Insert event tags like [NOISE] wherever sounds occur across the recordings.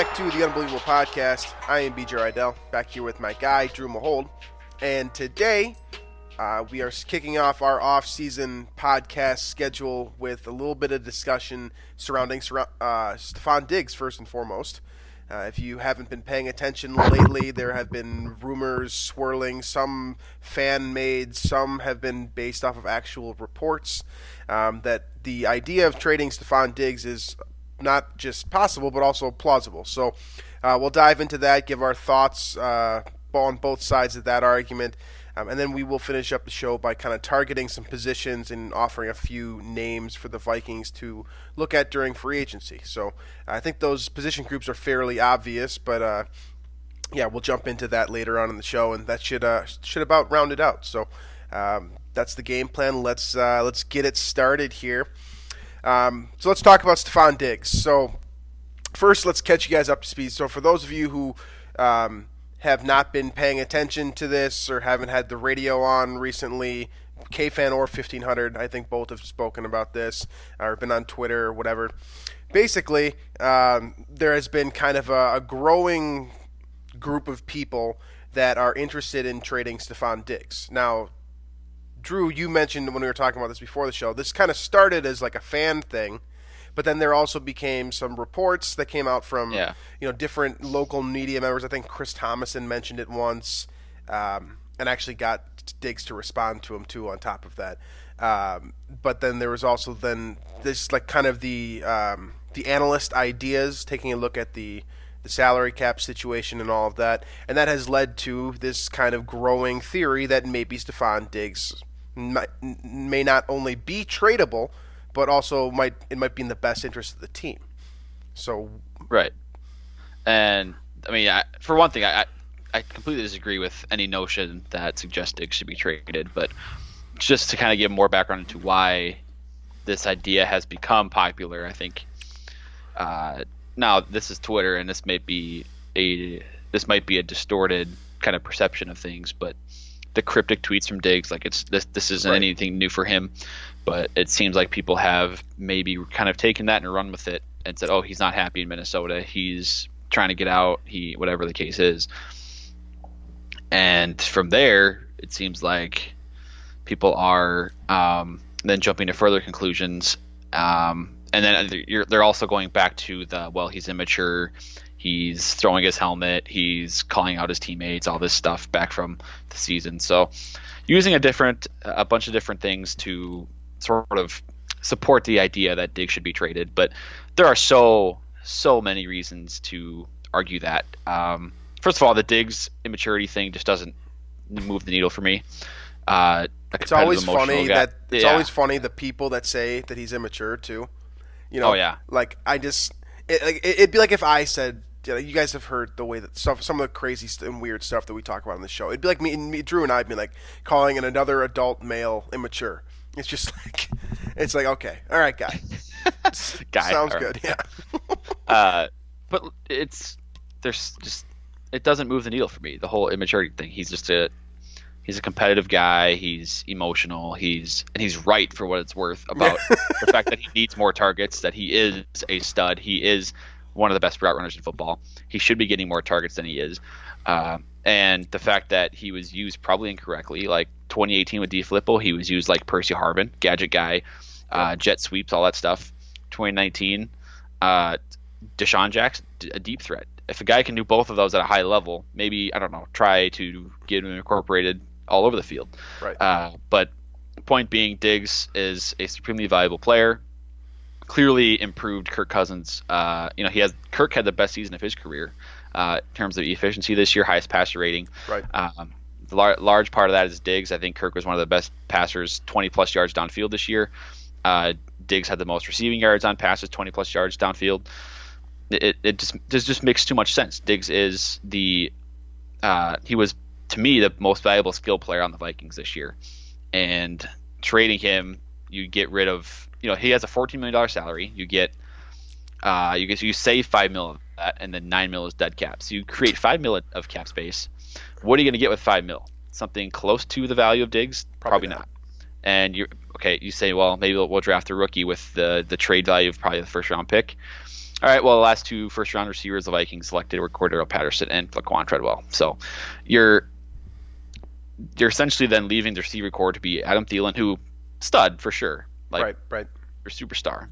Back to the Unbelievable Podcast. I am BJ Reidell, back here with my guy, Drew Mahowald. And today, uh, we are kicking off our off-season podcast schedule with a little bit of discussion surrounding uh, Stefon Diggs, first and foremost. Uh, if you haven't been paying attention lately, there have been rumors swirling, some fan-made, some have been based off of actual reports, um, that the idea of trading Stefon Diggs is not just possible but also plausible. So uh, we'll dive into that, give our thoughts uh, on both sides of that argument, um, and then we will finish up the show by kind of targeting some positions and offering a few names for the Vikings to look at during free agency. So I think those position groups are fairly obvious, but. Uh, yeah, we'll jump into that later on in the show, and that should uh, should about round it out. So um, that's the game plan. Let's uh, let's get it started here. Um, so let's talk about Stefon Diggs. So first, let's catch you guys up to speed. So for those of you who um, have not been paying attention to this or haven't had the radio on recently, KFan or 1500, I think both have spoken about this or been on Twitter or whatever. Basically, um, there has been kind of a, a growing group of people that are interested in trading Stefon Diggs. Now, Drew, you mentioned when we were talking about this before the show, this kind of started as like a fan thing, but then there also became some reports that came out from Yeah. you know different local media members. I think Chris Tomasson mentioned it once, um, and actually got Diggs to respond to him too. On top of that, um, but then there was also then this like kind of the um, the analyst ideas, taking a look at the the salary cap situation and all of that, and that has led to this kind of growing theory that maybe Stefon Diggs may not only be tradable, but also might it might be in the best interest of the team. So Right. And I mean, I, for one thing, I, I completely disagree with any notion that suggests Diggs should be traded. But just to kind of give more background into why this idea has become popular, I think. Uh, now this is Twitter, and this may be a this might be a distorted kind of perception of things, but the cryptic tweets from Diggs, like it's this this isn't Right. anything new for him, but it seems like people have maybe kind of taken that and run with it and said, oh, he's not happy in Minnesota, he's trying to get out, he whatever the case is, and from there it seems like people are um, then jumping to further conclusions. Um, and then you're, they're also going back to the well, he's immature, he's throwing his helmet, he's calling out his teammates, all this stuff back from the season. So, using a different, a bunch of different things to sort of support the idea that Diggs should be traded, but there are so so many reasons to argue that. Um, first of all, the Diggs immaturity thing just doesn't move the needle for me. Uh, it's always funny guy- that it's Yeah. always funny the people that say that he's immature too. You know, Oh, yeah. Like I just, it, like, it'd be like if I said, you, know, you guys have heard the way that stuff, some of the crazy and weird stuff that we talk about on the show. It'd be like me, me, Drew and I, would be like calling an another adult male immature. It's just [LAUGHS] like, it's like okay, all right, guy, [LAUGHS] Guy, sounds right. good, yeah. [LAUGHS] uh, but it's there's just it doesn't move the needle for me. The whole immaturity thing. He's just a he's a competitive guy. He's emotional. He's and he's right for what it's worth about the fact that he needs more targets. That he is a stud. He is one of the best route runners in football. He should be getting more targets than he is. Uh, and the fact that he was used probably incorrectly, like 2018 with DeFilippo, he was used like Percy Harvin, gadget guy, uh, jet sweeps, all that stuff. 2019, uh, DeSean Jackson, a deep threat. If a guy can do both of those at a high level, maybe I don't know, try to get him incorporated all over the field. Right. Uh, but point being, Diggs is a supremely valuable player. Clearly improved Kirk Cousins. Uh, you know, he has Kirk had the best season of his career uh, in terms of efficiency this year, highest passer rating. Right. Um, the lar- large part of that is Diggs. I think Kirk was one of the best passers, 20 plus yards downfield this year. Uh, Diggs had the most receiving yards on passes, 20 plus yards downfield. It, it just this just makes too much sense. Diggs is the uh, he was to me the most valuable skill player on the Vikings this year, and trading him, you get rid of you know he has a 14 million dollar salary. You get uh, you get you save five mil of that, and then nine mil is dead cap. So you create five mil of cap space. What are you going to get with five mil? Something close to the value of Diggs? Probably Probably, not. not. And you okay? You say, well, maybe we'll, we'll draft a rookie with the the trade value of probably the first round pick. All right. Well, the last two first round receivers the Vikings selected were Cordarrelle Patterson and Laquan Treadwell. So you're you're essentially then leaving the receiver corps to be Adam Thielen, who stud for sure, like right. Right. your superstar.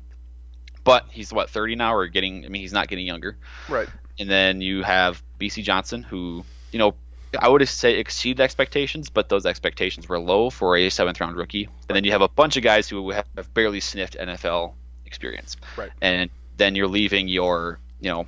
But he's what 30 now, or getting? I mean, he's not getting younger. Right. And then you have Bisi Johnson, who you know I would say exceeded expectations, but those expectations were low for a seventh round rookie. And then you have a bunch of guys who have have barely sniffed NFL experience. Right. And then you're leaving your, you know,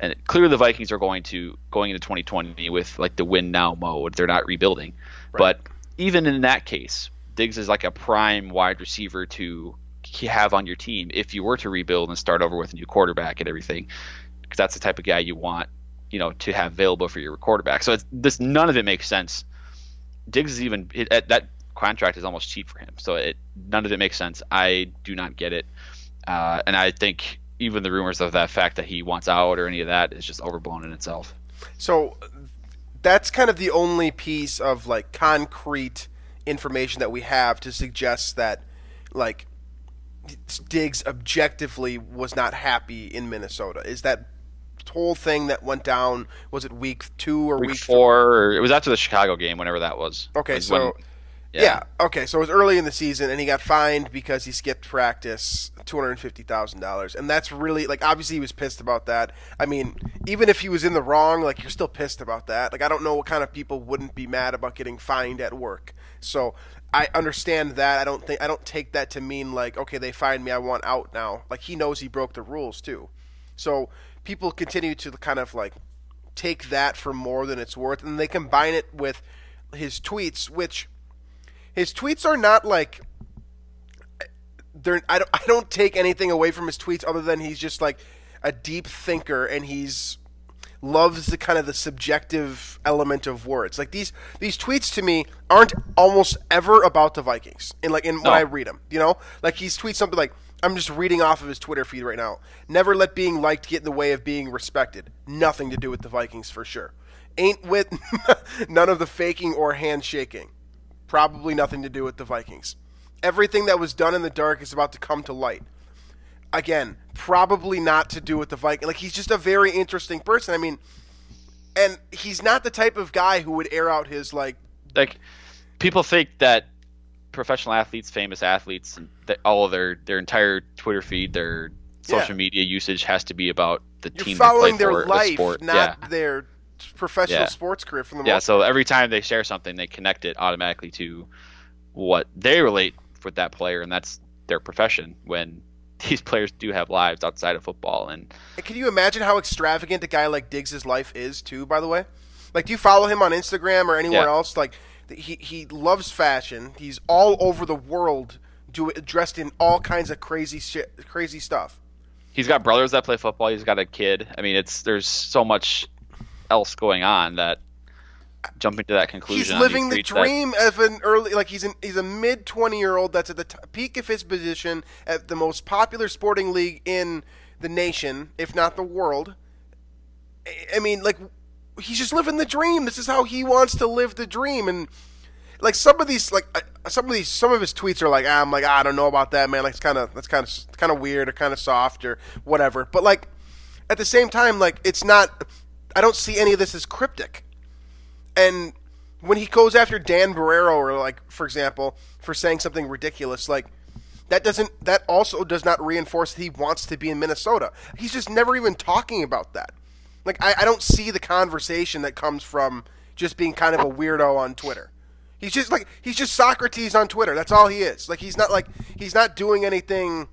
and clearly the Vikings are going to going into 2020 with like the win now mode. They're not rebuilding. Right. But even in that case, Diggs is like a prime wide receiver to have on your team if you were to rebuild and start over with a new quarterback and everything. Because that's the type of guy you want, you know, to have available for your quarterback. So it's this none of it makes sense. Diggs is even it, that contract is almost cheap for him. So it none of it makes sense. I do not get it, uh, and I think even the rumors of that fact that he wants out or any of that is just overblown in itself. So that's kind of the only piece of like concrete information that we have to suggest that like Diggs objectively was not happy in Minnesota. Is that whole thing that went down was it week 2 or Week, week four, or it was after the Chicago game, whenever that was. Okay, Was so when- yeah. okay, so it was early in the season, and he got fined because he skipped practice, two hundred fifty thousand dollars, and that's really like obviously he was pissed about that. I mean, even if he was in the wrong, like you're still pissed about that. Like I don't know what kind of people wouldn't be mad about getting fined at work. So I understand that. I don't think I don't take that to mean like okay, they fined me, I want out now. Like he knows he broke the rules too. So people continue to kind of like take that for more than it's worth, and they combine it with his tweets, which his tweets are not like they're. I don't. I don't take anything away from his tweets other than he's just like a deep thinker, and he's loves the kind of the subjective element of words. Like these these tweets to me aren't almost ever about the Vikings. And like in when I read them, you know, like he's tweets something like. I'm just reading off of his Twitter feed right now. Never let being liked get in the way of being respected. Nothing to do with the Vikings for sure. Ain't with [LAUGHS] none of the faking or handshaking. Probably nothing to do with the Vikings. Everything that was done in the dark is about to come to light. Again, probably not to do with the Viking. Like he's just a very interesting person. I mean, and he's not the type of guy who would air out his like like people think that professional athletes, famous athletes, and that all of their their entire Twitter feed, their social Yeah. media usage has to be about the you're team following they play their for, life, the sport. not yeah. their professional Yeah. sports career. From the Yeah, so every time they share something, they connect it automatically to what they relate with that player, and that's their profession. When these players do have lives outside of football, and Can you imagine how extravagant a guy like Diggs' life is, too? By the way, like, do you follow him on Instagram or anywhere Yeah. else? Like, he he loves fashion. He's all over the world, do dressed in all kinds of crazy shit, crazy stuff. he's got brothers that play football. He's got a kid. I mean, it's there's so much else going on that jumping to that conclusion. He's living the tweets that- dream of an early, like he's an he's a mid twenty year old that's at the t- peak of his position at the most popular sporting league in the nation, if not the world. I- mean, like he's just living the dream. This is how he wants to live the dream, and like some of these, like uh, some of these, some of his tweets are like, ah, I'm like, I don't know about that, man. Like it's kind of that's kind of kind of weird or kind of soft or whatever. But like at the same time, like it's not. I don't see any of this as cryptic. And when he goes after Dan Barreiro, or like for example, for saying something ridiculous, like that doesn't that also does not reinforce that he wants to be in Minnesota. He's just never even talking about that. Like I, I don't see the conversation that comes from just being kind of a weirdo on Twitter. He's just like he's just Socrates on Twitter. That's all he is. Like he's not like he's not doing anything.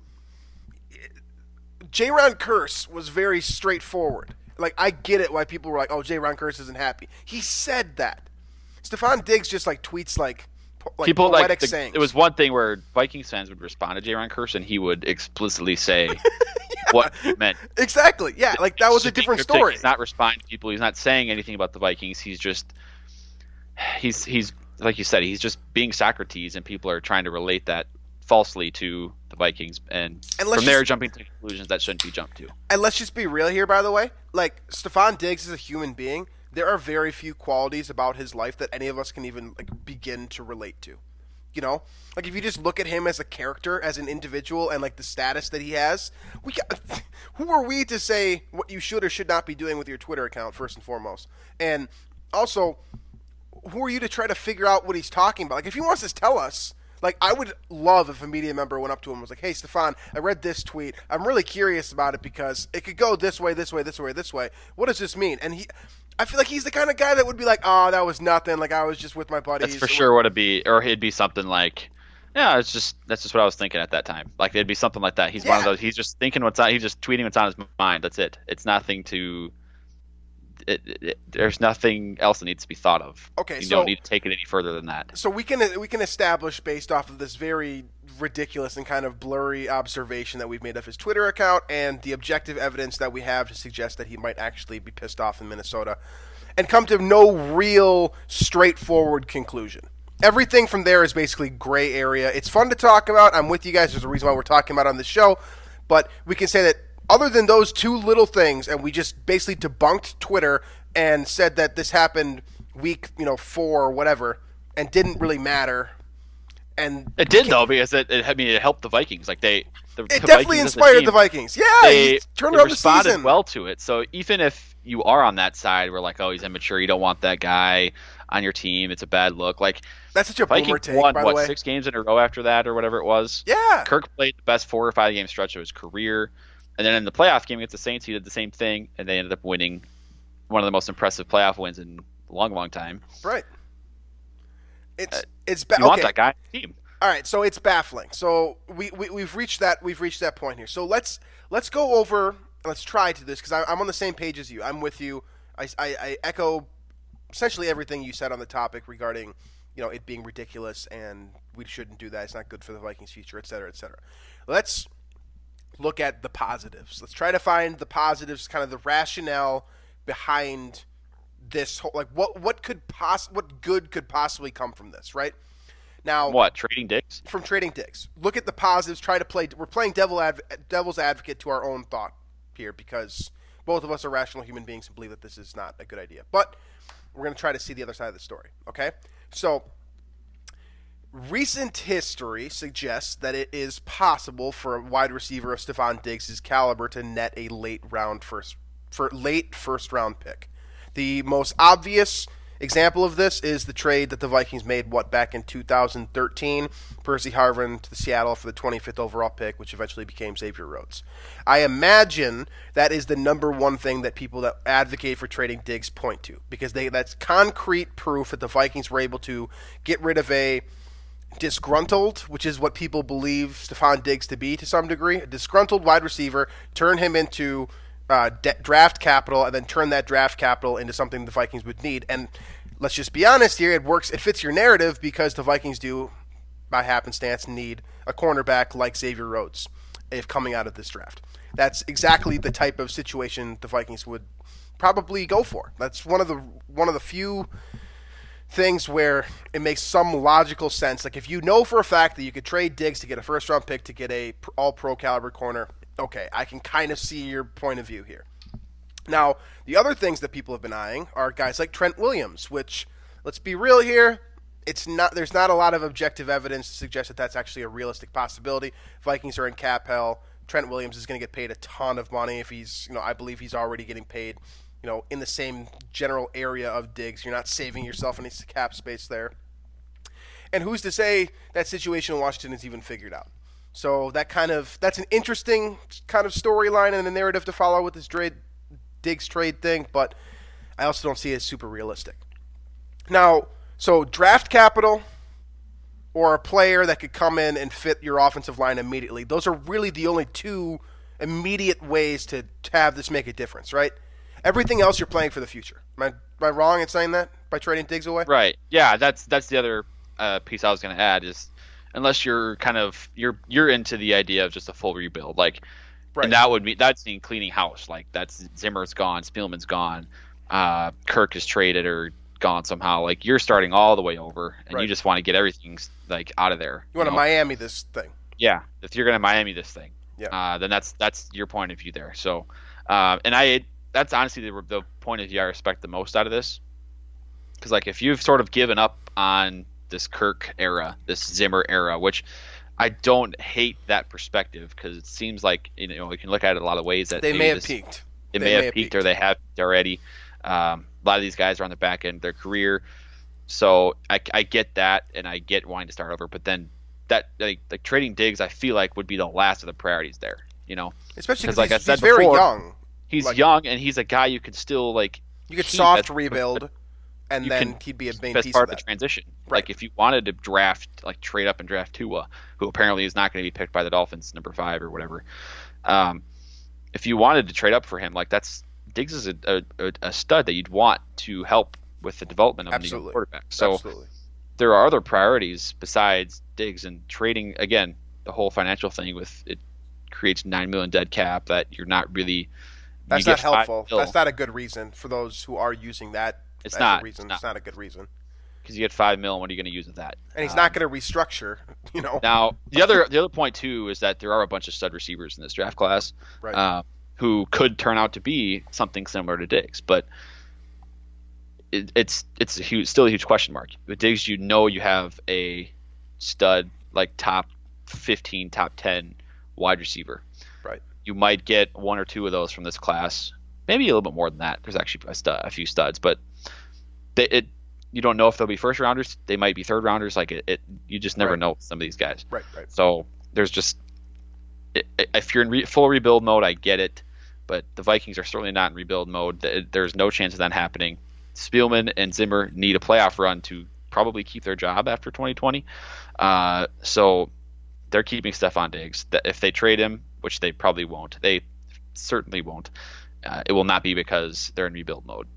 J-Ron Curse was very straightforward. Like I get it why people were like, "Oh, J-Ron Curse isn't happy." He said that. Stefon Diggs just like tweets like, like People poetic like the, sayings. it was one thing where Vikings fans would respond to J-Ron Curse and he would explicitly say [LAUGHS] what it meant. exactly yeah. Like that was a different cryptic, story. He's not responding to people. He's not saying anything about the Vikings. He's just he's he's like you said. He's just being Socrates, and people are trying to relate that falsely to the Vikings, and, And from there just- jumping to conclusions that shouldn't be jumped to. And let's just be real here, by the way. Like Stefon Diggs is a human being. There are very few qualities about his life that any of us can even like begin to relate to. You know, like if you just look at him as a character, as an individual, and like the status that he has, we ca [LAUGHS] who are we to say what you should or should not be doing with your Twitter account first and foremost, and also who are you to try to figure out what he's talking about? Like, if he wants to tell us, like, I would love if a media member went up to him and was like, "Hey, Stefon, I read this tweet. I'm really curious about it because it could go this way, this way, this way, this way. What does this mean?" And he, I feel like he's the kind of guy that would be like, "Oh, that was nothing. Like, I was just with my buddies." That's for sure what it'd be, or it'd be something like, yeah, it's just that's just what I was thinking at that time. Like it'd be something like that. He's one of those. He's just thinking what's on. He's just tweeting what's on his mind. That's it. It's nothing to. It, it, there's nothing else that needs to be thought of. Okay, you so- don't need to take it any further than that. So we can we can establish based off of this very ridiculous and kind of blurry observation that we've made of his Twitter account and the objective evidence that we have to suggest that he might actually be pissed off in Minnesota, and come to no real straightforward conclusion. Everything from there is basically gray area. It's fun to talk about. I'm with you guys. There's a reason why we're talking about it on the show, but we can say that other than those two little things, and we just basically debunked Twitter and said that this happened week, you know, four or whatever, and didn't really matter. And It did though because it, it I mean it helped the Vikings. Like they, the, it the definitely Vikings inspired team, the Vikings. Yeah, They, he turned they around the season. well to it. So even if you are on that side, we're like, oh, he's immature. You don't want that guy on your team. It's a bad look. Like That's such a boomer Vikings take, won by the what way. six games in a row after that or whatever it was. Yeah, Kirk played the best four or five game stretch of his career, and then in the playoff game against the Saints, he did the same thing, and they ended up winning one of the most impressive playoff wins in a long, long time. right. It's it's ba- Uh, You want okay. that guy team. All right, so it's baffling. So we, we we've reached that we've reached that point here. So let's let's go over. Let's try to this because I'm on the same page as you. I'm with you. I, I, I echo essentially everything you said on the topic regarding you know it being ridiculous and we shouldn't do that. It's not good for the Vikings' future, et cetera, et cetera. Let's look at the positives. Let's try to find the positives, kind of the rationale behind this whole like what what could poss what good could possibly come from this, right? Now, What trading Diggs? from trading Diggs? Look at the positives. Try to play. We're playing devil adv- devil's advocate to our own thought here because both of us are rational human beings and believe that this is not a good idea. But we're going to try to see the other side of the story. Okay, so recent history suggests that it is possible for a wide receiver of Stefon Diggs' caliber to net a late round first for late first round pick. The most obvious example of this is the trade that the Vikings made what back in 2013, Percy Harvin to the Seattle for the 25th overall pick, which eventually became Xavier Rhodes. I imagine that is the number one thing that people that advocate for trading Diggs point to because they that's concrete proof that the Vikings were able to get rid of a disgruntled, which is what people believe Stefon Diggs to be to some degree, a disgruntled wide receiver, turn him into uh, de- draft capital, and then turn that draft capital into something the Vikings would need. And let's just be honest here, it works. It fits your narrative because the Vikings do, by happenstance, need a cornerback like Xavier Rhodes if coming out of this draft. That's exactly the type of situation the Vikings would probably go for. That's one of the one of the few things where it makes some logical sense. Like if you know for a fact that you could trade Diggs to get a first round pick to get a all pro caliber corner, okay, I can kind of see your point of view here. Now, the other things that people have been eyeing are guys like Trent Williams, which let's be real here, it's not there's not a lot of objective evidence to suggest that that's actually a realistic possibility. Vikings are in cap hell. Trent Williams is going to get paid a ton of money if he's, you know, I believe he's already getting paid, you know, in the same general area of Diggs. You're not saving yourself any cap space there. And who's to say that situation in Washington is even figured out? So that kind of that's an interesting kind of storyline and a narrative to follow with this trade Diggs trade thing, but I also don't see it as super realistic. Now, so draft capital or a player that could come in and fit your offensive line immediately. Those are really the only two immediate ways to have this make a difference, right? Everything else you're playing for the future. Am I, am I wrong in saying that by trading Diggs away? Right. Yeah, that's that's the other uh, piece I was going to add is unless you're kind of you're you're into the idea of just a full rebuild, like, Right. and that would be that's mean cleaning house. Like that's Zimmer's gone, Spielman's gone, uh, Kirk is traded or gone somehow. Like you're starting all the way over, and Right. you just want to get everything like out of there. You want to? Miami this thing. Yeah, if you're going to Miami this thing, Yeah. uh, then that's that's your point of view there. So, uh, and I that's honestly the, the point of view I respect the most out of this, because like if you've sort of given up on this Kirk era, this Zimmer era, which I don't hate that perspective because it seems like you know we can look at it a lot of ways that They may have this- peaked. it They may have peaked, or they have already. Um, a lot of these guys are on the back end of their career, so I, I get that, and I get wanting to start over. But then that like, like trading Diggs, I feel like would be the last of the priorities there. You know, especially because like I said he's very young. He's Like- young and he's a guy you could still like. You could soft rebuild, and then he'd be a main piece part of of the transition. Right. Like if you wanted to draft, like trade up and draft Tua, who apparently is not going to be picked by the Dolphins, number five or whatever. Um, if you wanted to trade up for him, like that's Diggs is a, a, a stud that you'd want to help with the development of Absolutely. new quarterback. So Absolutely. there are other priorities besides Diggs and trading. Again, the whole financial thing with it creates nine million dead cap that you're not really. That's not helpful. That's not a good reason for those who are using that. It's as not, A reason. it's It's not a good reason. because you get five mil. What are you going to use with that? And he's Um, not going to restructure. [LAUGHS] You know. Now, the other the other point too is that there are a bunch of stud receivers in this draft class Right. uh, who could turn out to be something similar to Diggs, but it, it's it's a huge, still a huge question mark. With Diggs, you know you have a stud like top fifteen, top ten wide receiver. You might get one or two of those from this class, maybe a little bit more than that. There's actually a, stud, a few studs, but they, it you don't know if they'll be first rounders. They might be third rounders. Like it, it you just never Right. know some of these guys. right. Right. So there's just if you're in re- full rebuild mode, I get it, but the Vikings are certainly not in rebuild mode. There's no chance of that happening. Spielman and Zimmer need a playoff run to probably keep their job after 2020. Uh, so they're keeping Stefon Diggs. That if they trade him, which they probably won't, they certainly won't. Uh, it will not be because they're in rebuild mode.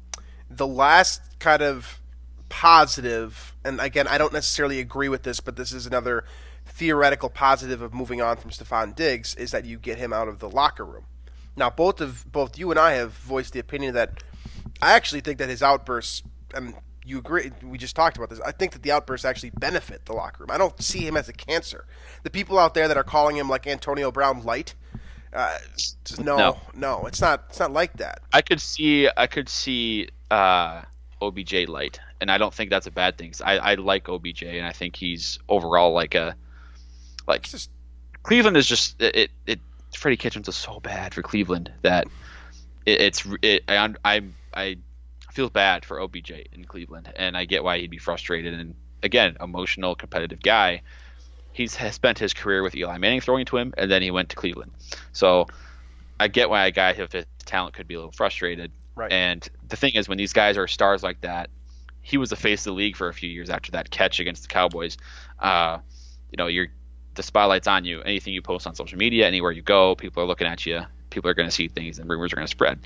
the last kind of positive, and again, I don't necessarily agree with this, but this is another theoretical positive of moving on from Stefon Diggs is that you get him out of the locker room. Now, both of both you and I have voiced the opinion that I actually think that his outbursts, and you agree, we just talked about this. I think that the outbursts actually benefit the locker room. I don't see him as a cancer. The people out there that are calling him like Antonio Brown light, uh, no, no, No. it's not. It's not like that. I could see I could see uh, OBJ light, and I don't think that's a bad thing. I, I like OBJ, and I think he's overall like a like It's just Cleveland is just it. it, it Freddie Kitchens is so bad for Cleveland that it, it's it, I I I feel bad for OBJ in Cleveland, and I get why he'd be frustrated. And again, emotional, competitive guy. He's has spent his career with Eli Manning throwing to him, and then he went to Cleveland. So I get why a guy of his talent could be a little frustrated. Right. And the thing is, when these guys are stars like that, he was the face of the league for a few years after that catch against the Cowboys. Uh, you know, you're the spotlight's on you. Anything you post on social media, anywhere you go, people are looking at you. People are going to see things, and rumors are going to spread.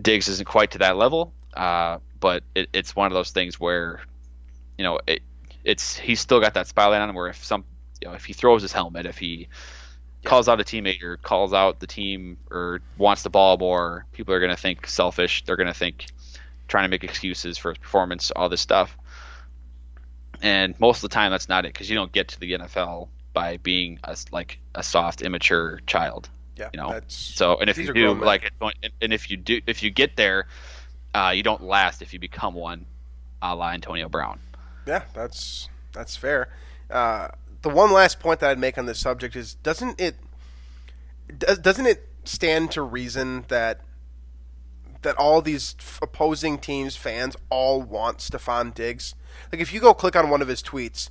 Diggs isn't quite to that level, uh, but it, it's one of those things where, you know, it, it's he's still got that spotlight on him. Where if some, you know, if he throws his helmet, if he calls out a teammate or calls out the team or wants the ball more, people are going to think selfish. They're going to think trying to make excuses for his performance, all this stuff. And most of the time, that's not it because you don't get to the NFL by being a, like a soft, immature child. yeah. You know, that's So, and if you do, like, and if you do, if you get there, uh, you don't last if you become one, a la Antonio Brown. Yeah, that's that's fair. Uh, the one last point that I'd make on this subject is, doesn't it? does, doesn't it stand to reason that that all these opposing teams fans all want Stefon Diggs? Like if you go click on one of his tweets,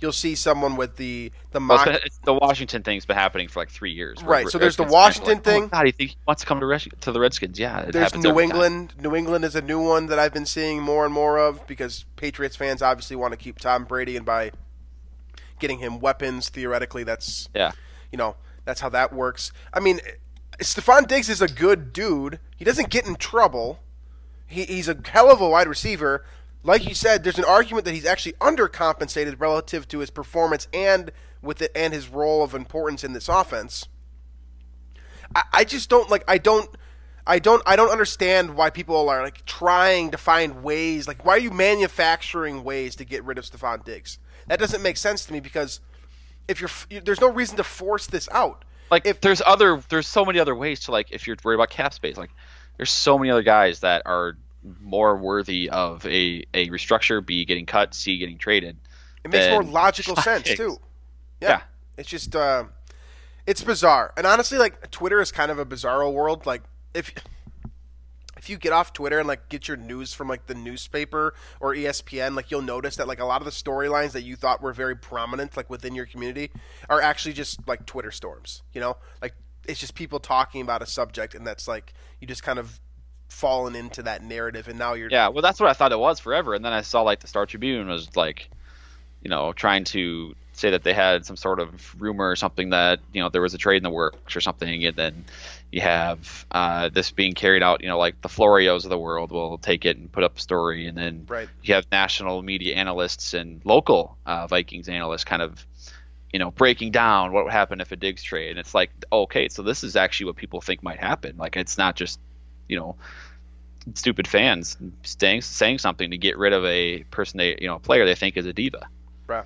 you'll see someone with the the mock. Well, it's, the Washington thing's been happening for like three years. Right. So there's the Washington like, thing. Oh, God, he wants to come to, Res- to the Redskins? Yeah. there's New England. Time. New England is a new one that I've been seeing more and more of because Patriots fans obviously want to keep Tom Brady, and by getting him weapons, theoretically, that's yeah. You know, that's how that works. I mean, Stefon Diggs is a good dude. He doesn't get in trouble. He, he's a hell of a wide receiver like you said, there's an argument that he's actually undercompensated relative to his performance and with it and his role of importance in this offense. I, I just don't like. I don't. I don't. I don't understand why people are like trying to find ways. Like, why are you manufacturing ways to get rid of Stefon Diggs? That doesn't make sense to me because if you're, there's no reason to force this out. Like, if there's other, there's so many other ways to like, if you're worried about cap space, like, there's so many other guys that are more worthy of a, a restructure, B getting cut, C getting traded. It makes more [LAUGHS] logical sense too. Yeah. yeah. It's just uh, it's bizarre. And honestly like Twitter is kind of a bizarro world. Like if if you get off Twitter and like get your news from like the newspaper or ESPN, like you'll notice that like a lot of the storylines that you thought were very prominent like within your community are actually just like Twitter storms, you know? Like it's just people talking about a subject and that's like you just kind of fallen into that narrative and now you're yeah well that's what i thought it was forever and then i saw like the star tribune was like you know trying to say that they had some sort of rumor or something that you know there was a trade in the works or something and then you have uh, this being carried out you know like the florios of the world will take it and put up a story and then right. you have national media analysts and local uh, vikings analysts kind of you know breaking down what would happen if a Diggs trade and it's like okay so this is actually what people think might happen like it's not just you know stupid fans saying saying something to get rid of a person they you know a player they think is a diva. Right.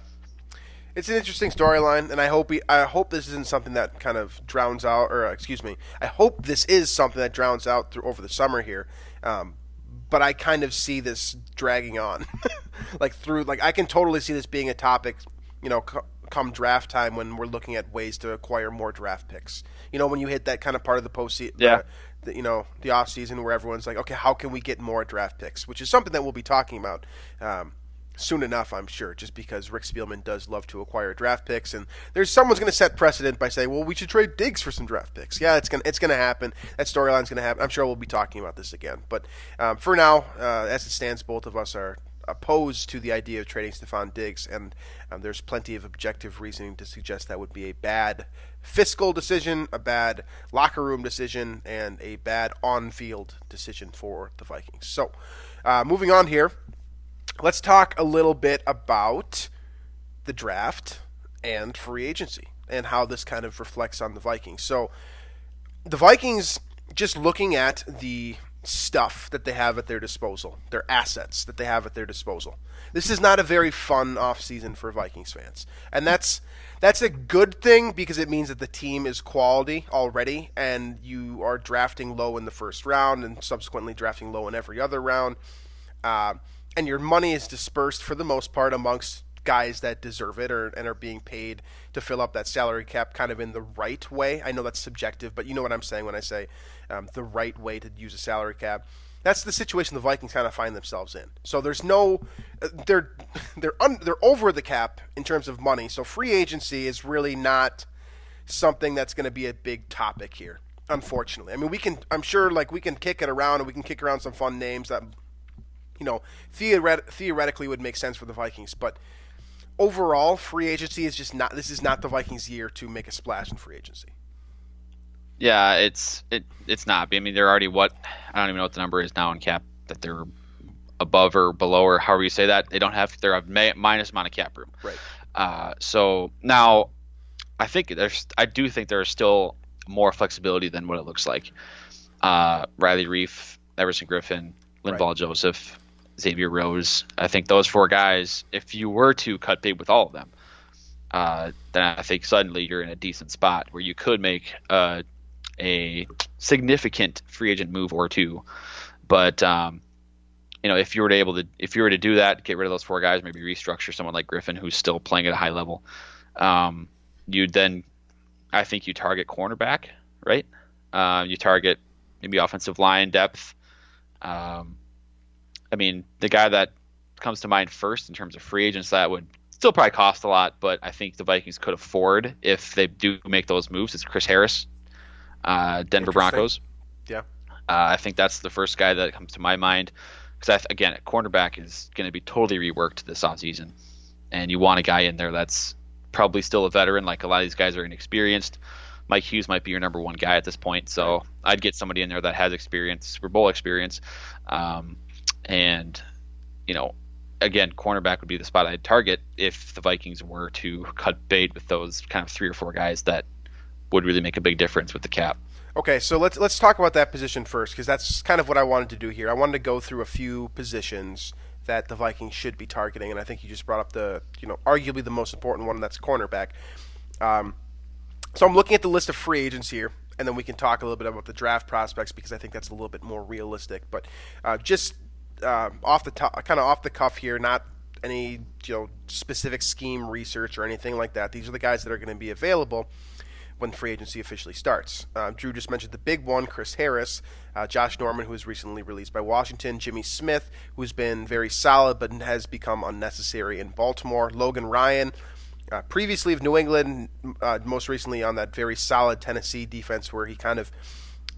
It's an interesting storyline, and I hope we, I hope this isn't something that kind of drowns out, or excuse me, I hope this is something that drowns out through over the summer here. Um, but I kind of see this dragging on, [LAUGHS] like through, like I can totally see this being a topic, you know, come draft time when we're looking at ways to acquire more draft picks. You know, when you hit that kind of part of the postseason, yeah the, you know the off season where everyone's like, okay, how can we get more draft picks? Which is something that we'll be talking about. Um, soon enough, I'm sure, just because Rick Spielman does love to acquire draft picks, and there's someone's going to set precedent by saying, "Well, we should trade Diggs for some draft picks." Yeah, it's gonna it's gonna happen. That storyline's gonna happen. I'm sure we'll be talking about this again, but um, for now, uh, as it stands, both of us are opposed to the idea of trading Stefon Diggs, and um, there's plenty of objective reasoning to suggest that would be a bad fiscal decision, a bad locker room decision, and a bad on field decision for the Vikings. So, uh, moving on here, let's talk a little bit about the draft and free agency and how this kind of reflects on the Vikings. So, the Vikings, just looking at the stuff that they have at their disposal, their assets that they have at their disposal. This is not a very fun offseason for Vikings fans. And that's that's a good thing because it means that the team is quality already and you are drafting low in the first round and subsequently drafting low in every other round. Uh, and your money is dispersed for the most part amongst guys that deserve it or and are being paid to fill up that salary cap kind of in the right way. I know that's subjective, but you know what I'm saying when I say um, the right way to use a salary cap. That's the situation the Vikings kind of find themselves in. So there's no, uh, they're [LAUGHS] they're un, they're over the cap in terms of money. So free agency is really not something that's going to be a big topic here. Unfortunately, I mean we can. I'm sure like we can kick it around and we can kick around some fun names that you know theoret- theoretically would make sense for the Vikings, but overall, free agency is just not. This is not the Vikings' year to make a splash in free agency. Yeah, it's it it's not. I mean, they're already what I don't even know what the number is now in cap that they're above or below or however you say that. They don't have they're a minus amount of cap room. Right. Uh, so now, I think there's I do think there's still more flexibility than what it looks like. Uh, Riley Reiff, Everson Griffen, Linval right. Joseph, Xavier Rhodes. I think those four guys, if you were to cut big with all of them, uh, then I think suddenly you're in a decent spot where you could make uh, a significant free agent move or two. But um, you know, if you were to able to, if you were to do that, get rid of those four guys, maybe restructure someone like Griffen who's still playing at a high level, um, you'd then, I think you target cornerback right? Uh, you target maybe offensive line depth. Um, I mean, the guy that comes to mind first in terms of free agents that would still probably cost a lot, but I think the Vikings could afford if they do make those moves. Is Chris Harris, uh, Denver Broncos. Yeah. Uh, I think that's the first guy that comes to my mind because th- again, cornerback is going to be totally reworked this offseason, and you want a guy in there that's probably still a veteran. Like a lot of these guys are inexperienced. Mike Hughes might be your number one guy at this point, so I'd get somebody in there that has experience, Super Bowl experience, um, and you know, again, cornerback would be the spot I'd target if the Vikings were to cut bait with those kind of three or four guys that would really make a big difference with the cap. Okay, so let's let's talk about that position first because that's kind of what I wanted to do here. I wanted to go through a few positions that the Vikings should be targeting, and I think you just brought up the you know arguably the most important one, that's cornerback. Um, so I'm looking at the list of free agents here, and then we can talk a little bit about the draft prospects because I think that's a little bit more realistic. But uh, just uh, off the top, kind of off the cuff here, not any you know specific scheme research or anything like that. These are the guys that are going to be available when free agency officially starts. Uh, Drew just mentioned the big one, Chris Harris, uh, Josh Norman, who was recently released by Washington, Jimmy Smith, who's been very solid but has become unnecessary in Baltimore, Logan Ryan. Uh, previously of New England, uh, most recently on that very solid Tennessee defense, where he kind of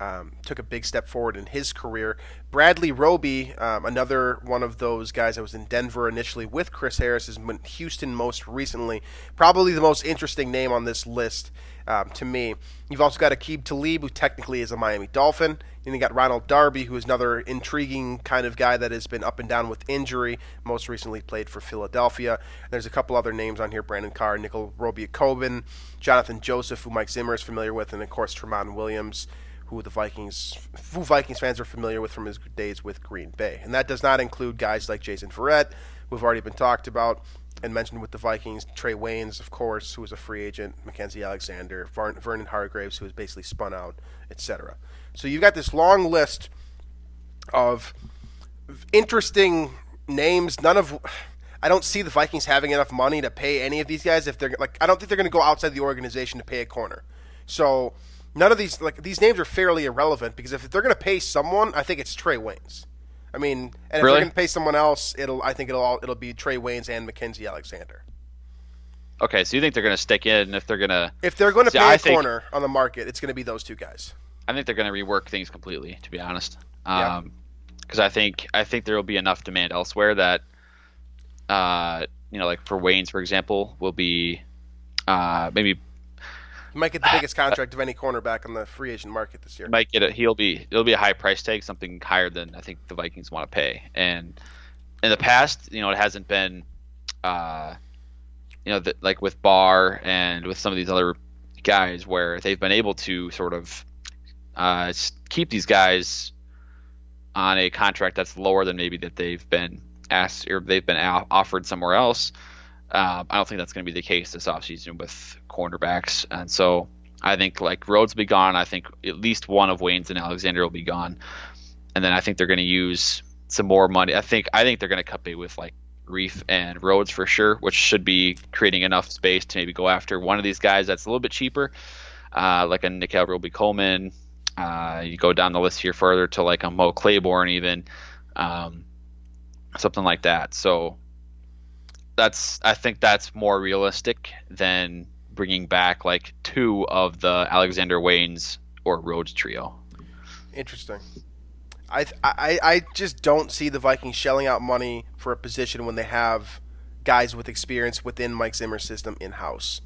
um, took a big step forward in his career. Bradley Roby, um, another one of those guys that was in Denver initially with Chris Harris, is in Houston most recently. Probably the most interesting name on this list um, to me. You've also got Aqib Talib, who technically is a Miami Dolphin. Then you got Ronald Darby, who is another intriguing kind of guy that has been up and down with injury. Most recently played for Philadelphia. And there's a couple other names on here: Brandon Carr, Nickell Robey-Coleman, Johnathan Joseph, who Mike Zimmer is familiar with, and of course Tramon Williams who the Vikings, who Vikings fans are familiar with from his days with Green Bay, and that does not include guys like Jason Verrett, who have already been talked about and mentioned with the Vikings. Trae Waynes, of course, who was a free agent. Mackensie Alexander, Vernon Hargreaves, who was basically spun out, etc. So you've got this long list of interesting names. None of I don't see the Vikings having enough money to pay any of these guys. If they're like, I don't think they're going to go outside the organization to pay a corner. So none of these like these names are fairly irrelevant because if they're going to pay someone, I think it's Trae Waynes. I mean, and if Really? they're going to pay someone else, it'll I think it'll all, it'll be Trae Waynes and Mackensie Alexander. Okay, so you think they're going to stick in if they're going to? If they're going to pay I a think- corner on the market, it's going to be those two guys. I think they're going to rework things completely. To be honest, Yeah. because I think I think there will be enough demand elsewhere that, uh, you know, like for Waynes, for example, will be, uh, maybe He might get the biggest contract of any cornerback on the free agent market this year. might get a he'll be it'll be a high price tag, something higher than I think the Vikings want to pay. And in the past, you know, it hasn't been, uh, you know, that like with Barr and with some of these other guys where they've been able to sort of uh, keep these guys on a contract that's lower than maybe that they've been asked or they've been offered somewhere else. Um, I don't think that's going to be the case this offseason with cornerbacks. And so I think like Rhodes will be gone. I think at least one of Waynes and Alexander will be gone. And then I think they're going to use some more money. I think I think they're going to cut bait with like Reiff and Rhodes for sure, which should be creating enough space to maybe go after one of these guys that's a little bit cheaper, uh, like a Nick Robey Coleman. Uh, you go down the list here further to like a Mo Claiborne, even um, something like that. So that's I think that's more realistic than bringing back like two of the Alexander Waynes or Rhodes trio. Interesting. I, I I just don't see the Vikings shelling out money for a position when they have guys with experience within Mike Zimmer's system in house.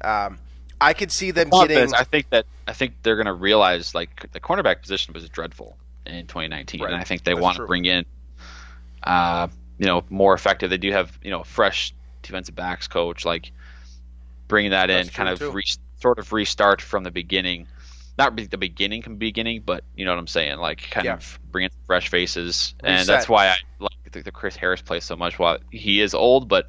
Um, I could see them Well, getting. I think that I think they're going to realize like the cornerback position was dreadful in 2019, Right. and I think they That's want true. to bring in, uh, you know, more effective. They do have you know fresh defensive backs coach, like bringing that in, kind of re- sort of restart from the beginning. Not be- the beginning from beginning, but you know what I'm saying, like kind Yeah. of bring in fresh faces, and that's why I like the, the Chris Harris play so much. While he is old, but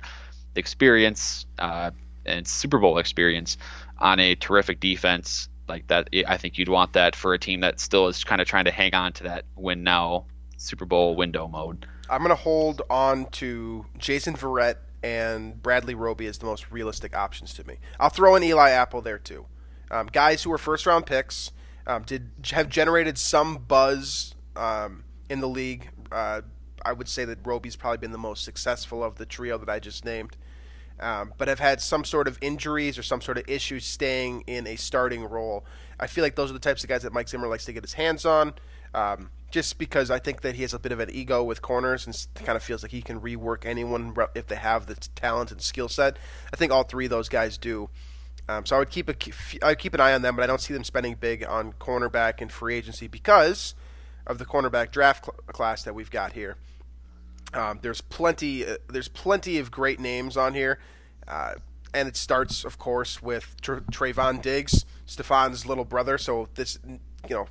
the experience uh, and Super Bowl experience on a terrific defense like that, I think you'd want that for a team that still is kind of trying to hang on to that win now Super Bowl window mode. I'm going to hold on to Jason Verrett and Bradley Roby as the most realistic options to me. I'll throw in Eli Apple there too. Um, guys who are first round picks, um, did have generated some buzz um, in the league. Uh, I would say that Roby's probably been the most successful of the trio that I just named, um, but have had some sort of injuries or some sort of issues staying in a starting role. I feel like those are the types of guys that Mike Zimmer likes to get his hands on. Um, just because I think that he has a bit of an ego with corners and kind of feels like he can rework anyone if they have the talent and skill set. I think all three of those guys do. Um, so I would keep a I keep an eye on them, but I don't see them spending big on cornerback and free agency because of the cornerback draft cl- class that we've got here. Um, there's plenty uh, there's plenty of great names on here, uh, and it starts of course with Tr- Trevon Diggs, Stefon's little brother. So this you know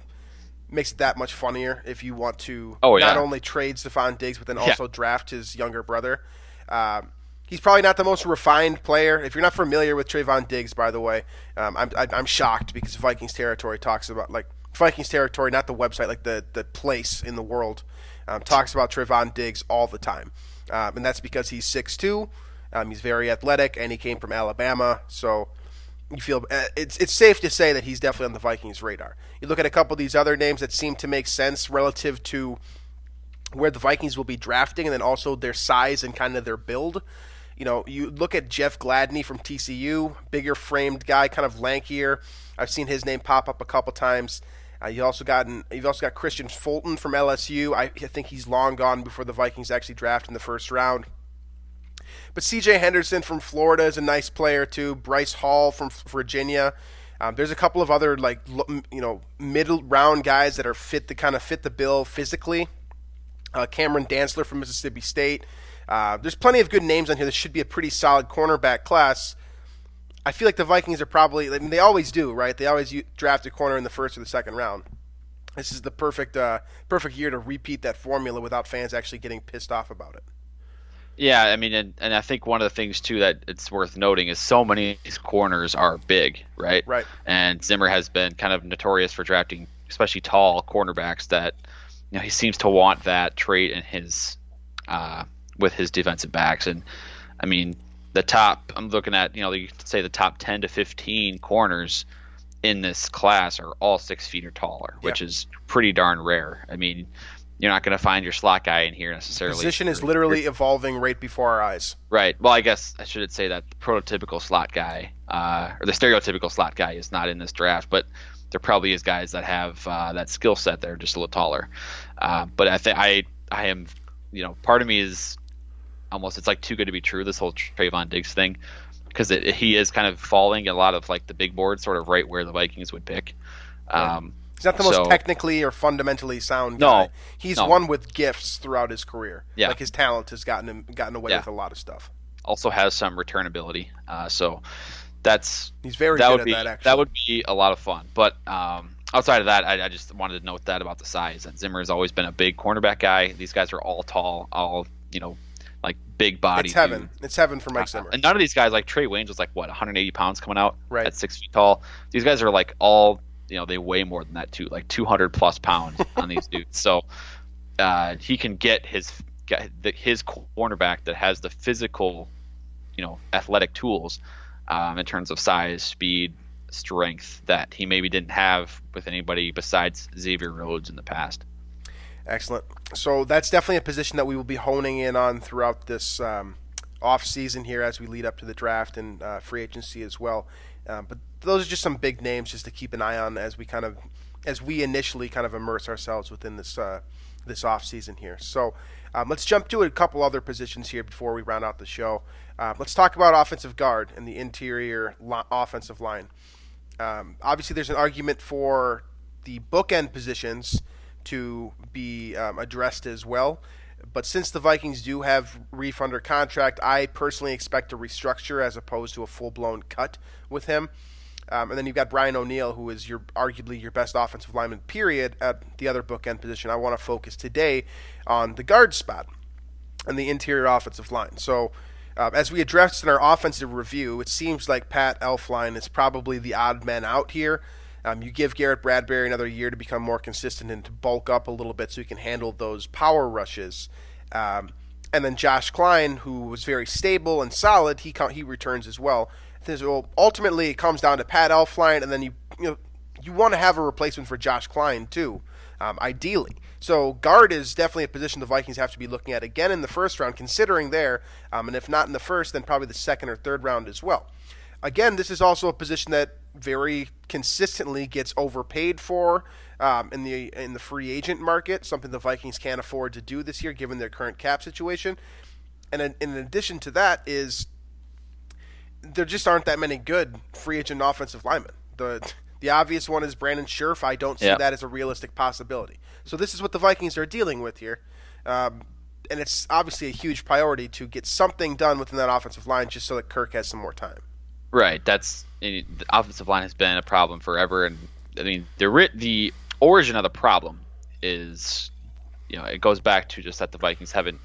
makes it that much funnier if you want to oh, yeah. not only trade Stefon Diggs but then also yeah. draft his younger brother. Um, he's probably not the most refined player. If you're not familiar with Trevon Diggs, by the way, um, I'm, I, am shocked because Vikings territory talks about like Vikings territory, not the website, like the the place in the world, um, talks about Trevon Diggs all the time, um, and that's because he's 6'2", um, he's very athletic, and he came from Alabama, so you feel uh, it's it's safe to say that he's definitely on the Vikings' radar. You look at a couple of these other names that seem to make sense relative to where the Vikings will be drafting, and then also their size and kind of their build. You know, you look at Jeff Gladney from TCU, bigger framed guy, kind of lankier. I've seen his name pop up a couple times. Uh, you also got you've also got Kristian Fulton from LSU. I, I think he's long gone before the Vikings actually draft in the first round. But C.J. Henderson from Florida is a nice player too. Bryce Hall from Virginia. Um, there's a couple of other like you know middle round guys that are fit to kind of fit the bill physically. Uh, Cameron Dantzler from Mississippi State. Uh, there's plenty of good names on here. This should be a pretty solid cornerback class. I feel like the Vikings are probably. I mean, they always do, right? They always draft a corner in the first or the second round. This is the perfect, uh, perfect year to repeat that formula without fans actually getting pissed off about it. Yeah, I mean, and, and I think one of the things too that it's worth noting is so many of these corners are big, right? Right. And Zimmer has been kind of notorious for drafting, especially tall cornerbacks. That you know he seems to want that trait in his uh, with his defensive backs. And I mean, the top I'm looking at, you know, you could say the top 10 to 15 corners in this class are all six feet or taller, which is pretty darn rare. I mean, you're not going to find your slot guy in here necessarily. Position is literally evolving right before our eyes. Right. Well, I guess I should say that the prototypical slot guy, uh, or the stereotypical slot guy, is not in this draft, but there probably is guys that have uh, that skill set that are just a little taller. Uh, but I think I I am, you know, part of me is almost it's like too good to be true. This whole Trevon Diggs thing, because he is kind of falling a lot of like the big board, sort of right where the Vikings would pick. Um, He's not the most so, technically or fundamentally sound guy. No, he's no. one with gifts throughout his career. Yeah. like his talent has gotten him gotten away yeah. with a lot of stuff. Also has some return ability, uh, so that's he's very that would would be, that. That would be a lot of fun. But um, outside of that, I, I, just wanted to note that about the size. And Zimmer has always been a big cornerback guy. These guys are all tall, all you know, like big body. It's heaven. It's heaven for Mike uh, Zimmer. and none of these guys, like Trae Waynes, was like what 180 pounds coming out right. at six feet tall. These guys are like all you know they weigh more than that too, like 200 plus pounds [LAUGHS] on these dudes. So uh, he can get his get his cornerback that has the physical, you know, athletic tools um, in terms of size, speed, strength that he maybe didn't have with anybody besides Xavier Rhodes in the past. Excellent. So that's definitely a position that we will be honing in on throughout this um, off season here as we lead up to the draft and uh, free agency as well. Um, but those are just some big names just to keep an eye on as we kind of as we initially kind of immerse ourselves within this uh, this off season here. So um, let's jump to a couple other positions here before we round out the show. Uh, let's talk about offensive guard and the interior lo- offensive line. Um, obviously, there's an argument for the bookend positions to be um, addressed as well. But since the Vikings do have Reiff under contract, I personally expect a restructure as opposed to a full blown cut with him. Um, and then you've got Brian O'Neill, who is your arguably your best offensive lineman, period, at the other bookend position. I want to focus today on the guard spot and the interior offensive line. So, uh, as we addressed in our offensive review, it seems like Pat Elflein is probably the odd man out here. Um, you give Garrett Bradbury another year to become more consistent and to bulk up a little bit so he can handle those power rushes. Um, and then Josh Kline, who was very stable and solid, he he returns as well. So ultimately, it comes down to Pat Elflein, and then you you know you want to have a replacement for Josh Kline too, um, ideally. So guard is definitely a position the Vikings have to be looking at again in the first round, considering there, um, and if not in the first, then probably the second or third round as well. Again, this is also a position that very consistently gets overpaid for um, in the in the free agent market, something the Vikings can't afford to do this year given their current cap situation. And in, in addition to that, is there just aren't that many good free agent offensive linemen. The the obvious one is Brandon Scherff. I don't see Yep. that as a realistic possibility. So this is what the Vikings are dealing with here. Um, and it's obviously a huge priority to get something done within that offensive line just so that Kirk has some more time. Right. That's the offensive line has been a problem forever, and I mean the the origin of the problem is, you know, it goes back to just that the Vikings haven't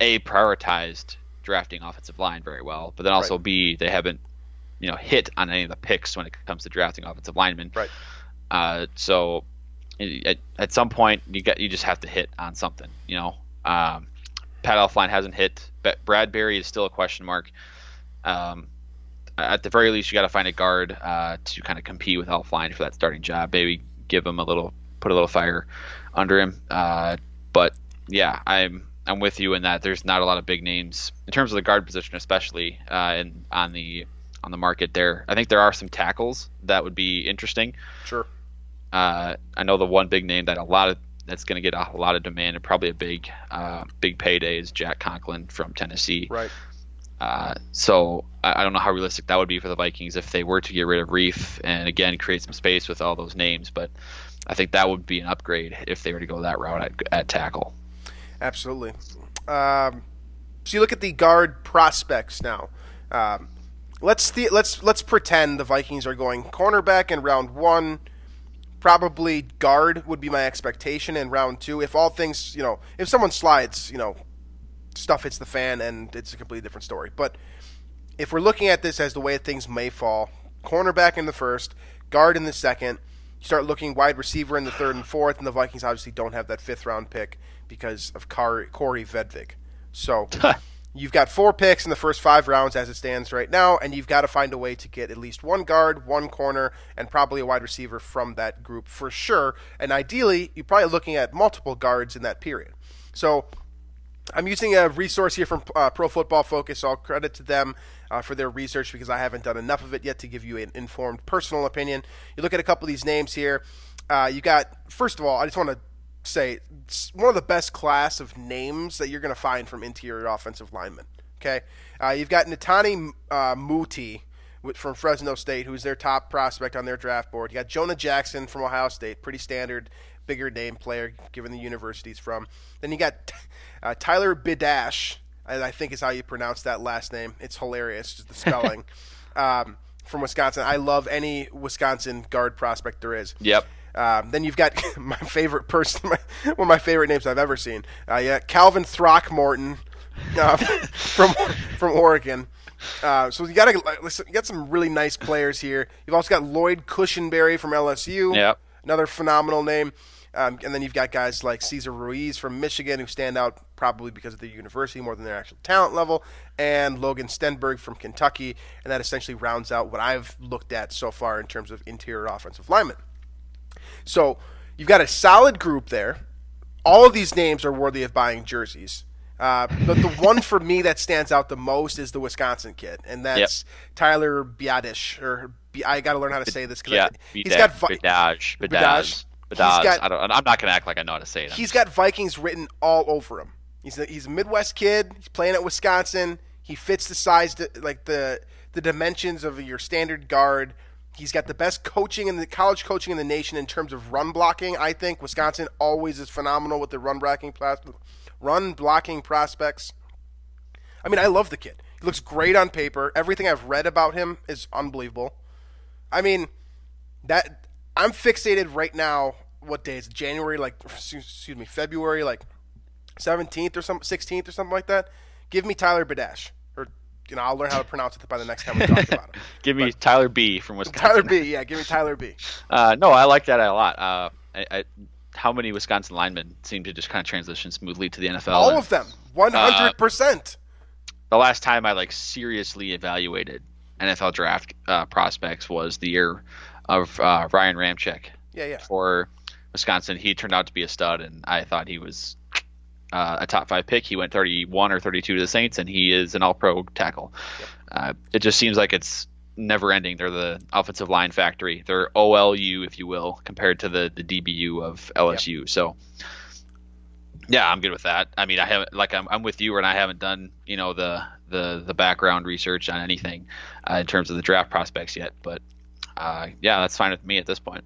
a prioritized drafting offensive line very well, but then also Right. b they haven't, you know, hit on any of the picks when it comes to drafting offensive linemen. Right. Uh, so at, at some point you got you just have to hit on something. You know, um, Pat Elflein hasn't hit. But Bradbury is still a question mark. Um, at the very least, you got to find a guard uh, to kind of compete with Elflein for that starting job. Maybe give him a little, put a little fire under him. Uh, but yeah, I'm I'm with you in that there's not a lot of big names in terms of the guard position, especially uh, and on the on the market there. I think there are some tackles that would be interesting. Sure. Uh, I know the one big name that a lot of that's going to get a lot of demand and probably a big uh, big payday is Jack Conklin from Tennessee. Right. Uh, so I, I don't know how realistic that would be for the Vikings if they were to get rid of Reiff and again create some space with all those names. But I think that would be an upgrade if they were to go that route at, at tackle. Absolutely. Um, so you look at the guard prospects now. Um, let's let's let's pretend the Vikings are going cornerback in round one. Probably guard would be my expectation in round two. If all things, you know, if someone slides, you know, stuff hits the fan and it's a completely different story. But if we're looking at this as the way things may fall, cornerback in the first, guard in the second, start looking wide receiver in the third and fourth, and the Vikings obviously don't have that fifth round pick because of Kar- Kaare Vedvik. So [LAUGHS] you've got four picks in the first five rounds as it stands right now, and you've got to find a way to get at least one guard, one corner, and probably a wide receiver from that group for sure. And ideally, you're probably looking at multiple guards in that period. So I'm using a resource here from uh, Pro Football Focus. So I'll credit to them uh, for their research because I haven't done enough of it yet to give you an informed personal opinion. You look at a couple of these names here. Uh, you got first of all, I just want to say one of the best class of names that you're going to find from interior offensive linemen. Okay, uh, you've got Netane uh, Muti from Fresno State, who's their top prospect on their draft board. You got Jonah Jackson from Ohio State, pretty standard, bigger name player given the university he's from. Then you got uh, Tyler Bidash, I think is how you pronounce that last name. It's hilarious, just the spelling. [LAUGHS] um, from Wisconsin, I love any Wisconsin guard prospect there is. Yep. Um, then you've got [LAUGHS] my favorite person, my, one of my favorite names I've ever seen. Uh, yeah, Calvin Throckmorton uh, [LAUGHS] from from Oregon. Uh, so you got. You got some really nice players here. You've also got Lloyd Cushenberry from LSU. Yep. Another phenomenal name. Um, and then you've got guys like Cesar Ruiz from Michigan who stand out probably because of their university more than their actual talent level, and Logan Stenberg from Kentucky, and that essentially rounds out what I've looked at so far in terms of interior offensive linemen. So you've got a solid group there. All of these names are worthy of buying jerseys. Uh, but the one for me that stands out the most is the Wisconsin kid, and that's Tyler Biadish. Or B- I got to learn how to say this because Yeah. he's got vi- Bidage. Bidage. He's Bidage. got- I don't, I'm not going to act like I know how to say it. he's got Vikings written all over him. He's a, he's a Midwest kid. He's playing at Wisconsin. He fits the size, like the the dimensions of your standard guard. He's got the best coaching in the college coaching in the nation in terms of run blocking. I think Wisconsin always is phenomenal with the run blocking run blocking prospects. I mean, I love the kid. He looks great on paper. Everything I've read about him is unbelievable. I mean, that I'm fixated right now. What day is it? January? Like, excuse me, February? Like 17th or some 16th or something like that. Give me Tyler Badash, or you know, I'll learn how to pronounce it by the next time we talk about him. [LAUGHS] Give me Tyler B from Wisconsin. [LAUGHS] Tyler B. Yeah, give me Tyler B. [LAUGHS] Uh, no, I like that a lot. Uh, I, I, how many Wisconsin linemen seem to just kind of transition smoothly to the NFL? All and of them, 100. percent The last time I like seriously evaluated NFL draft uh, prospects was the year of uh, Ryan Ramczyk Yeah, yeah. for Wisconsin. He turned out to be a stud, and I thought he was uh, a top five pick. He went 31 or 32 to the Saints, and he is an All-Pro tackle. Uh, it just seems like it's never ending. They're the offensive line factory. They're OLU, if you will, compared to the the DBU of LSU. So. Yeah, I'm good with that. I mean, I haven't like I'm, I'm with you, and I haven't done you know the the the background research on anything uh, in terms of the draft prospects yet. But uh, yeah, that's fine with me at this point.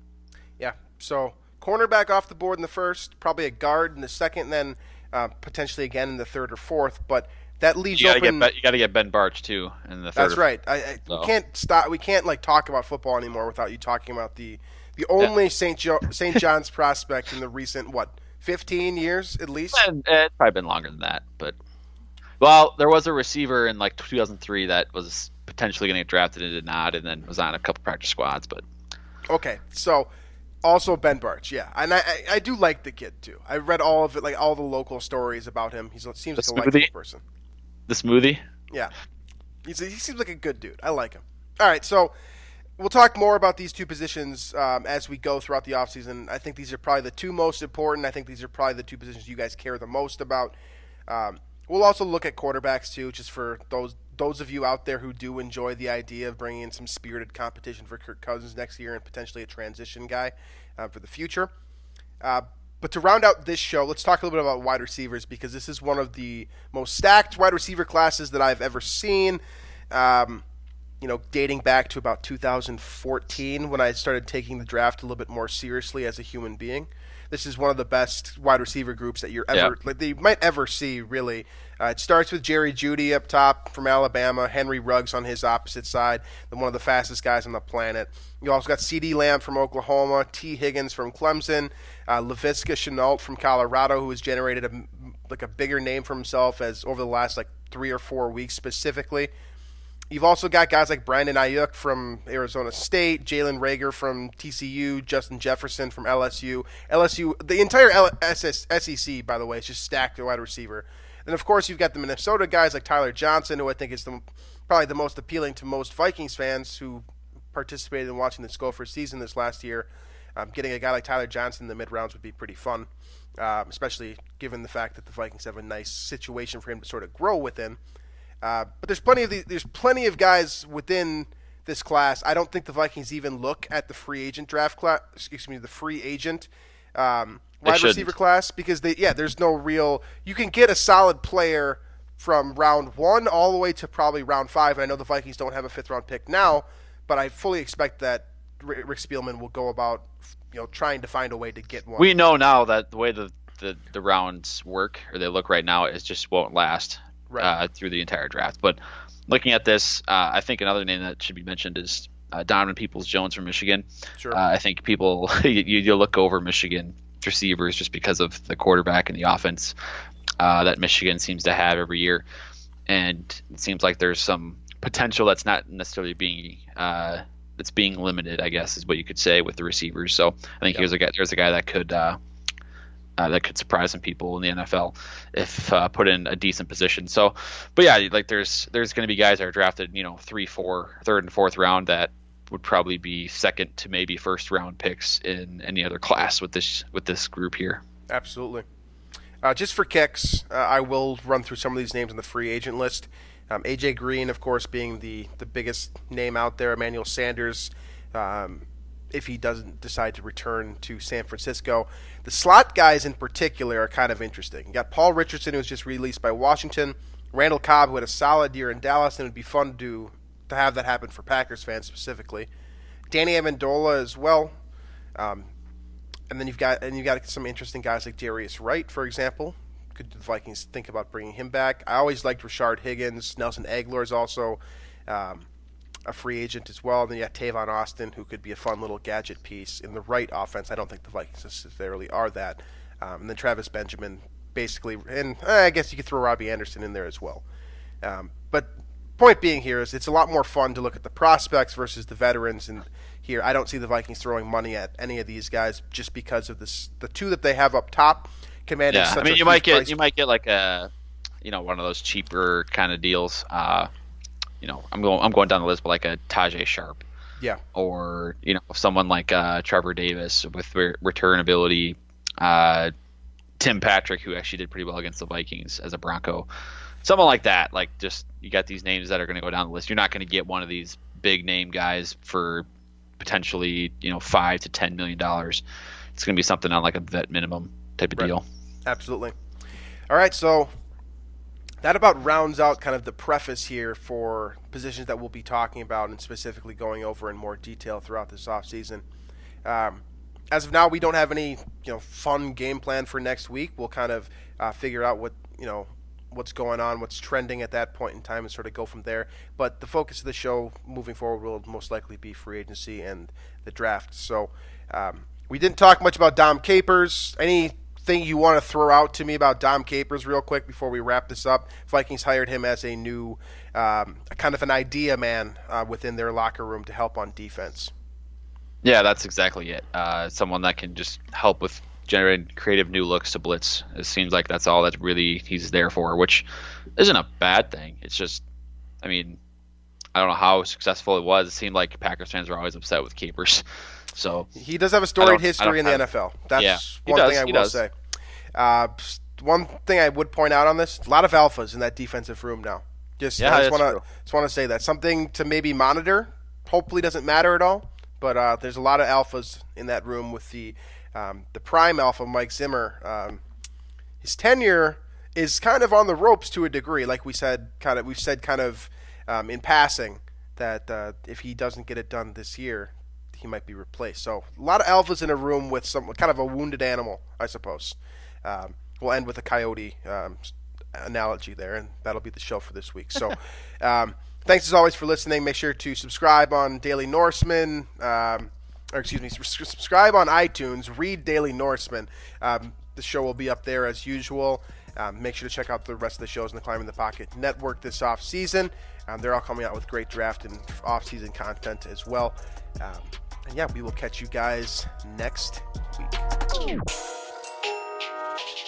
Yeah. So cornerback off the board in the first, probably a guard in the second, and then uh, potentially again in the third or fourth. But that leaves You gotta open. get you gotta get Ben Bartch too in the third. That's right. I, I So. we can't stop. We can't like talk about football anymore without you talking about the the only Saint jo- Saint John's prospect in the recent what fifteen years at least. And, it's probably been longer than that, but well, there was a receiver in like 2003 that was potentially going to get drafted and did not, and then was on a couple practice squads. But Okay, so also Ben Bartch, yeah, and I, I I do like the kid too. I read all of it, like all the local stories about him. He seems like The a likable person. the smoothie, Yeah, He's, he seems like a good dude. I like him. All right, so we'll talk more about these two positions um, as we go throughout the offseason. I think these are probably the two most important. I think these are probably the two positions you guys care the most about. Um, we'll also look at quarterbacks too, just for those those of you out there who do enjoy the idea of bringing in some spirited competition for Kirk Cousins next year and potentially a transition guy uh, for the future. Uh, but to round out this show, let's talk a little bit about wide receivers because this is one of the most stacked wide receiver classes that I've ever seen. Um, you know, dating back to about 2014 when I started taking the draft a little bit more seriously as a human being. This is one of the best wide receiver groups that you're ever Yeah. like you might ever see. Really, uh, it starts with Jerry Jeudy up top from Alabama, Henry Ruggs on his opposite side, one of the fastest guys on the planet. You also got CeeDee Lamb from Oklahoma, Tee Higgins from Clemson, uh, Laviska Shenault from Colorado, who has generated a like a bigger name for himself as over the last like three or four weeks specifically. You've also got guys like Brandon Aiyuk from Arizona State, Jalen Reagor from TCU, Justin Jefferson from LSU. LSU, the entire SEC, by the way, is just stacked at wide receiver. And of course, you've got the Minnesota guys like Tyler Johnson, who I think is the, probably the most appealing to most Vikings fans who participated in watching the Gophers season this last year. Um, getting a guy like Tyler Johnson in the mid rounds would be pretty fun, um, especially given the fact that the Vikings have a nice situation for him to sort of grow within. Uh, but there's plenty of the, there's plenty of guys within this class. I don't think the Vikings even look at the free agent draft class. Excuse me, the free agent um, wide receiver class because they yeah, there's no real. You can get a solid player from round one all the way to probably round five. And I know the Vikings don't have a fifth round pick now, but I fully expect that Rick Rick Spielman will go about you know trying to find a way to get one. we know now that the way the the, the rounds work or they look right now, it just won't last Right. uh, through the entire draft. But looking at this, uh, I think another name that should be mentioned is uh, Donovan Peoples Jones from Michigan. Sure. Uh, I think people [LAUGHS] you, you look over Michigan receivers just because of the quarterback and the offense uh, that Michigan seems to have every year, and it seems like there's some potential that's not necessarily being uh, that's being limited. I guess is what you could say with the receivers. So I think Yeah. here's a guy. There's a guy that could. Uh, uh, that could surprise some people in the NFL if uh, put in a decent position. So, but yeah, like there's there's going to be guys that are drafted, you know, three, four, third, and fourth round that would probably be second to maybe first round picks in any other class with this with this group here. Absolutely. Uh, just for kicks, uh, I will run through some of these names on the free agent list. Um, AJ Green, of course, being the, the biggest name out there. Emmanuel Sanders, um, if he doesn't decide to return to San Francisco. The slot guys in particular are kind of interesting. You got Paul Richardson, who was just released by Washington. Randall Cobb, who had a solid year in Dallas, and it would be fun to to have that happen for Packers fans specifically. Danny Amendola as well. Um, and then you've got and you've got some interesting guys like Jarius Wright, for example. Could the Vikings think about bringing him back? I always liked Rashard Higgins. Nelson Agholor is also um, a free agent as well. And then you got Tavon Austin, who could be a fun little gadget piece in the right offense. I don't think the Vikings necessarily are that. Um, and then Travis Benjamin, basically, and eh, I guess you could throw Robbie Anderson in there as well. Um, but point being here is it's a lot more fun to look at the prospects versus the veterans. And here, I don't see the Vikings throwing money at any of these guys just because of this. The two that they have up top commanding Yeah, such I mean a you might get price you might get like a you know one of those cheaper kind of deals. Uh, you know, I'm going I'm going down the list, but like a Tajae Sharpe. Yeah. Or you know someone like uh, Trevor Davis with re- return ability. Uh, Tim Patrick, who actually did pretty well against the Vikings as a Bronco. Someone like that. Like just you got these names that are going to go down the list. You're not going to get one of these big name guys for potentially you know five to ten million dollars. It's going to be something on like a vet minimum type of Right. deal. Absolutely. All right, so that about rounds out kind of the preface here for positions that we'll be talking about and specifically going over in more detail throughout this offseason. Um, as of now, we don't have any you know fun game plan for next week. We'll kind of uh, figure out what you know what's going on, what's trending at that point in time, and sort of go from there. But the focus of the show moving forward will most likely be free agency and the draft. So um, we didn't talk much about Dom Capers. Anything you want to throw out to me about Dom Capers, real quick, before we wrap this up? Vikings hired him as a new um, kind of an idea man uh, within their locker room to help on defense. Yeah, that's exactly it. Uh, someone that can just help with generating creative new looks to blitz. It seems like that's all that really he's there for, which isn't a bad thing. It's just, I mean, I don't know how successful it was. It seemed like Packers fans were always upset with Capers. So He does have a storied history in the NFL. That's Yeah, one does, thing I will does. say. Uh, one thing I would point out on this: a lot of alphas in that defensive room now. Just Yeah, I just want to just want to say that something to maybe monitor. Hopefully, doesn't matter at all. But uh, there's a lot of alphas in that room with the um, the prime alpha Mike Zimmer. Um, his tenure is kind of on the ropes to a degree. Like we said, kind of we've said kind of um, in passing that uh, if he doesn't get it done this year, he might be replaced. So a lot of alphas in a room with some kind of a wounded animal, I suppose. Um, we'll end with a coyote um, analogy there, and that'll be the show for this week. So. [LAUGHS] Um, Thanks as always for listening. Make sure to subscribe on Daily Norseman, um, or excuse me, subscribe on iTunes. Read Daily Norseman. Um, the show will be up there as usual. Um, make sure to check out the rest of the shows in the Climbing the Pocket Network this off season. Um, they're all coming out with great draft and off season content as well. Um, and yeah, we will catch you guys next week. Thank you.